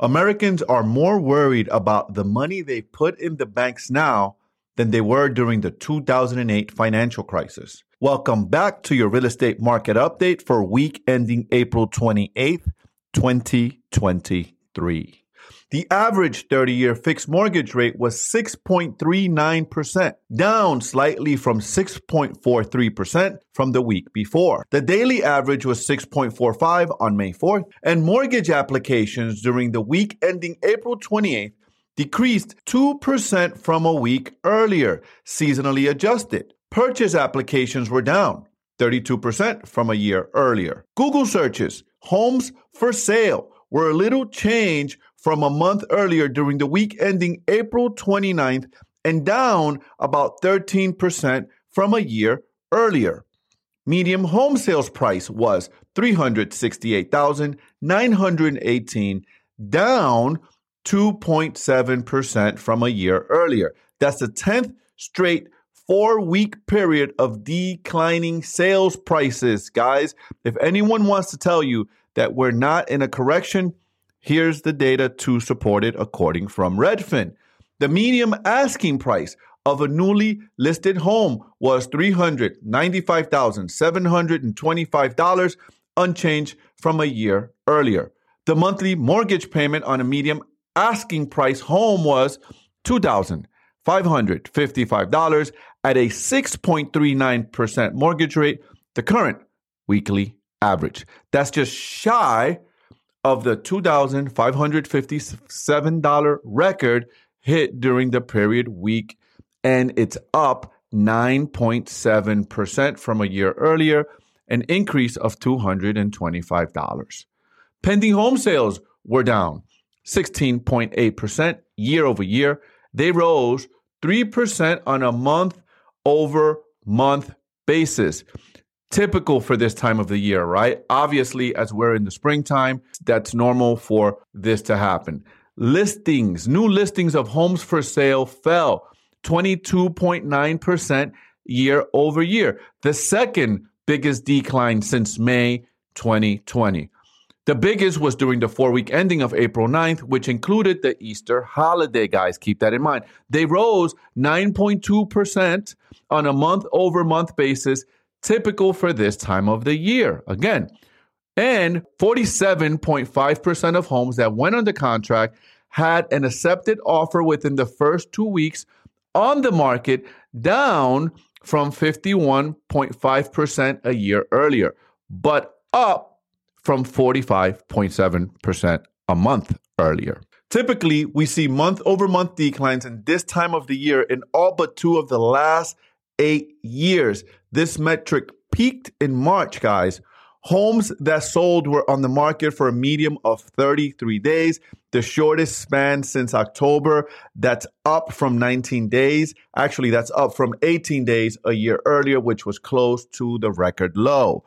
Americans are more worried about the money they put in the banks now than they were during the 2008 financial crisis. Welcome back to your real estate market update for week ending April 28th, 2023. The average 30 year fixed mortgage rate was 6.39%, down slightly from 6.43% from the week before. The daily average was 6.45 on May 4th, and mortgage applications during the week ending April 28th decreased 2% from a week earlier, seasonally adjusted. Purchase applications were down 32% from a year earlier. Google searches, homes for sale, were a little change from a month earlier during the week ending April 29th and down about 13% from a year earlier. Medium home sales price was 368,918 down 2.7% from a year earlier. That's the 10th straight 4-week period of declining sales prices, guys. If anyone wants to tell you that we're not in a correction, Here's the data to support it according from Redfin. The median asking price of a newly listed home was $395,725, unchanged from a year earlier. The monthly mortgage payment on a median asking price home was $2,555 at a 6.39% mortgage rate, the current weekly average. That's just shy of the $2,557 record hit during the period week, and it's up 9.7% from a year earlier, an increase of $225. Pending home sales were down 16.8% year over year. They rose 3% on a month over month basis typical for this time of the year, right? Obviously, as we're in the springtime, that's normal for this to happen. Listings, new listings of homes for sale fell 22.9% year over year, the second biggest decline since May 2020. The biggest was during the four week ending of April 9th, which included the Easter holiday, guys. Keep that in mind. They rose 9.2% on a month over month basis typical for this time of the year. Again, and 47.5% of homes that went under contract had an accepted offer within the first two weeks on the market, down from 51.5% a year earlier, but up from 45.7% a month earlier. Typically, we see month over month declines in this time of the year in all but two of the last eight years. This metric peaked in March, guys. Homes that sold were on the market for a medium of 33 days, the shortest span since October. That's up from 19 days. Actually, that's up from 18 days a year earlier, which was close to the record low.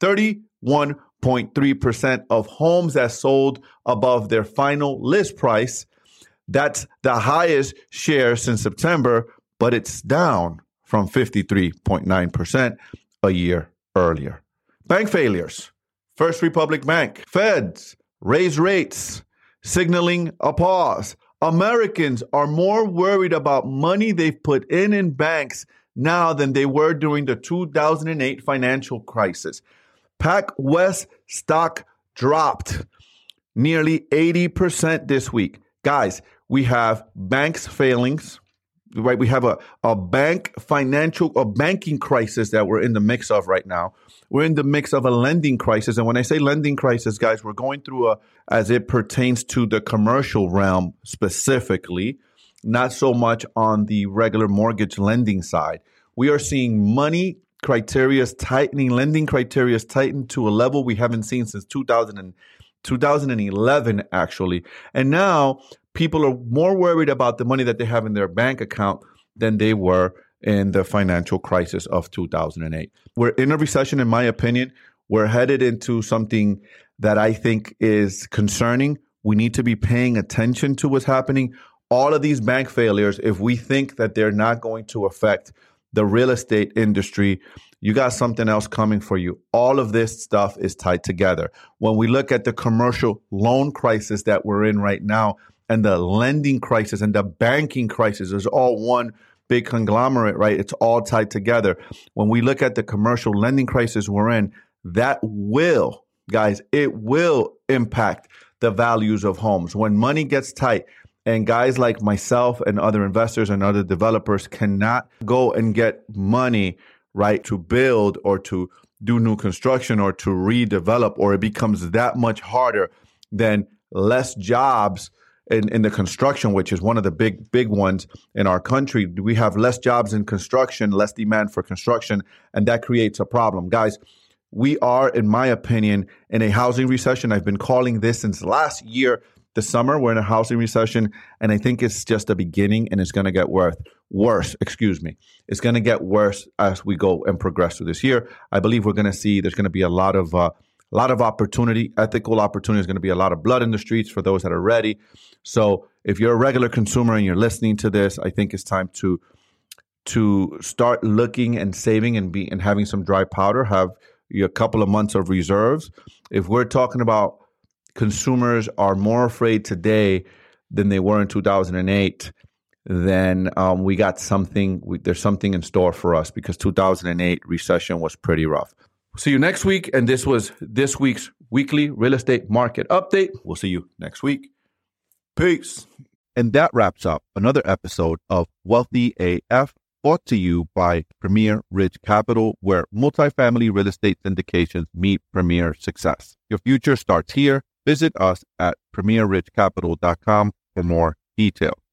31.3% of homes that sold above their final list price. That's the highest share since September, but it's down from 53.9% a year earlier. Bank failures. First Republic Bank. Feds raise rates, signaling a pause. Americans are more worried about money they've put in in banks now than they were during the 2008 financial crisis. PacWest stock dropped nearly 80% this week. Guys, we have banks failings, right? We have a, a bank financial, a banking crisis that we're in the mix of right now. We're in the mix of a lending crisis. And when I say lending crisis, guys, we're going through a, as it pertains to the commercial realm specifically, not so much on the regular mortgage lending side. We are seeing money criteria tightening, lending criteria tighten to a level we haven't seen since 2000 and 2011, actually. And now people are more worried about the money that they have in their bank account than they were in the financial crisis of 2008. We're in a recession, in my opinion. We're headed into something that I think is concerning. We need to be paying attention to what's happening. All of these bank failures, if we think that they're not going to affect the real estate industry, you got something else coming for you. All of this stuff is tied together. When we look at the commercial loan crisis that we're in right now, and the lending crisis and the banking crisis is all one big conglomerate, right? It's all tied together. When we look at the commercial lending crisis we're in, that will, guys, it will impact the values of homes. When money gets tight, and guys like myself and other investors and other developers cannot go and get money, right, to build or to do new construction or to redevelop, or it becomes that much harder, then less jobs in, in the construction, which is one of the big, big ones in our country. We have less jobs in construction, less demand for construction, and that creates a problem. Guys, we are, in my opinion, in a housing recession. I've been calling this since last year, the summer. We're in a housing recession, and I think it's just a beginning and it's going to get worse. Worse, excuse me. It's going to get worse as we go and progress through this year. I believe we're going to see there's going to be a lot of uh, a lot of opportunity, ethical opportunity. Is going to be a lot of blood in the streets for those that are ready. So if you're a regular consumer and you're listening to this, I think it's time to to start looking and saving and be and having some dry powder. Have a couple of months of reserves. If we're talking about consumers are more afraid today than they were in 2008, then um, we got something. We, there's something in store for us because 2008 recession was pretty rough. See you next week. And this was this week's weekly real estate market update. We'll see you next week. Peace. And that wraps up another episode of Wealthy AF, brought to you by Premier Ridge Capital, where multifamily real estate syndications meet premier success. Your future starts here. Visit us at premierridgecapital.com for more details.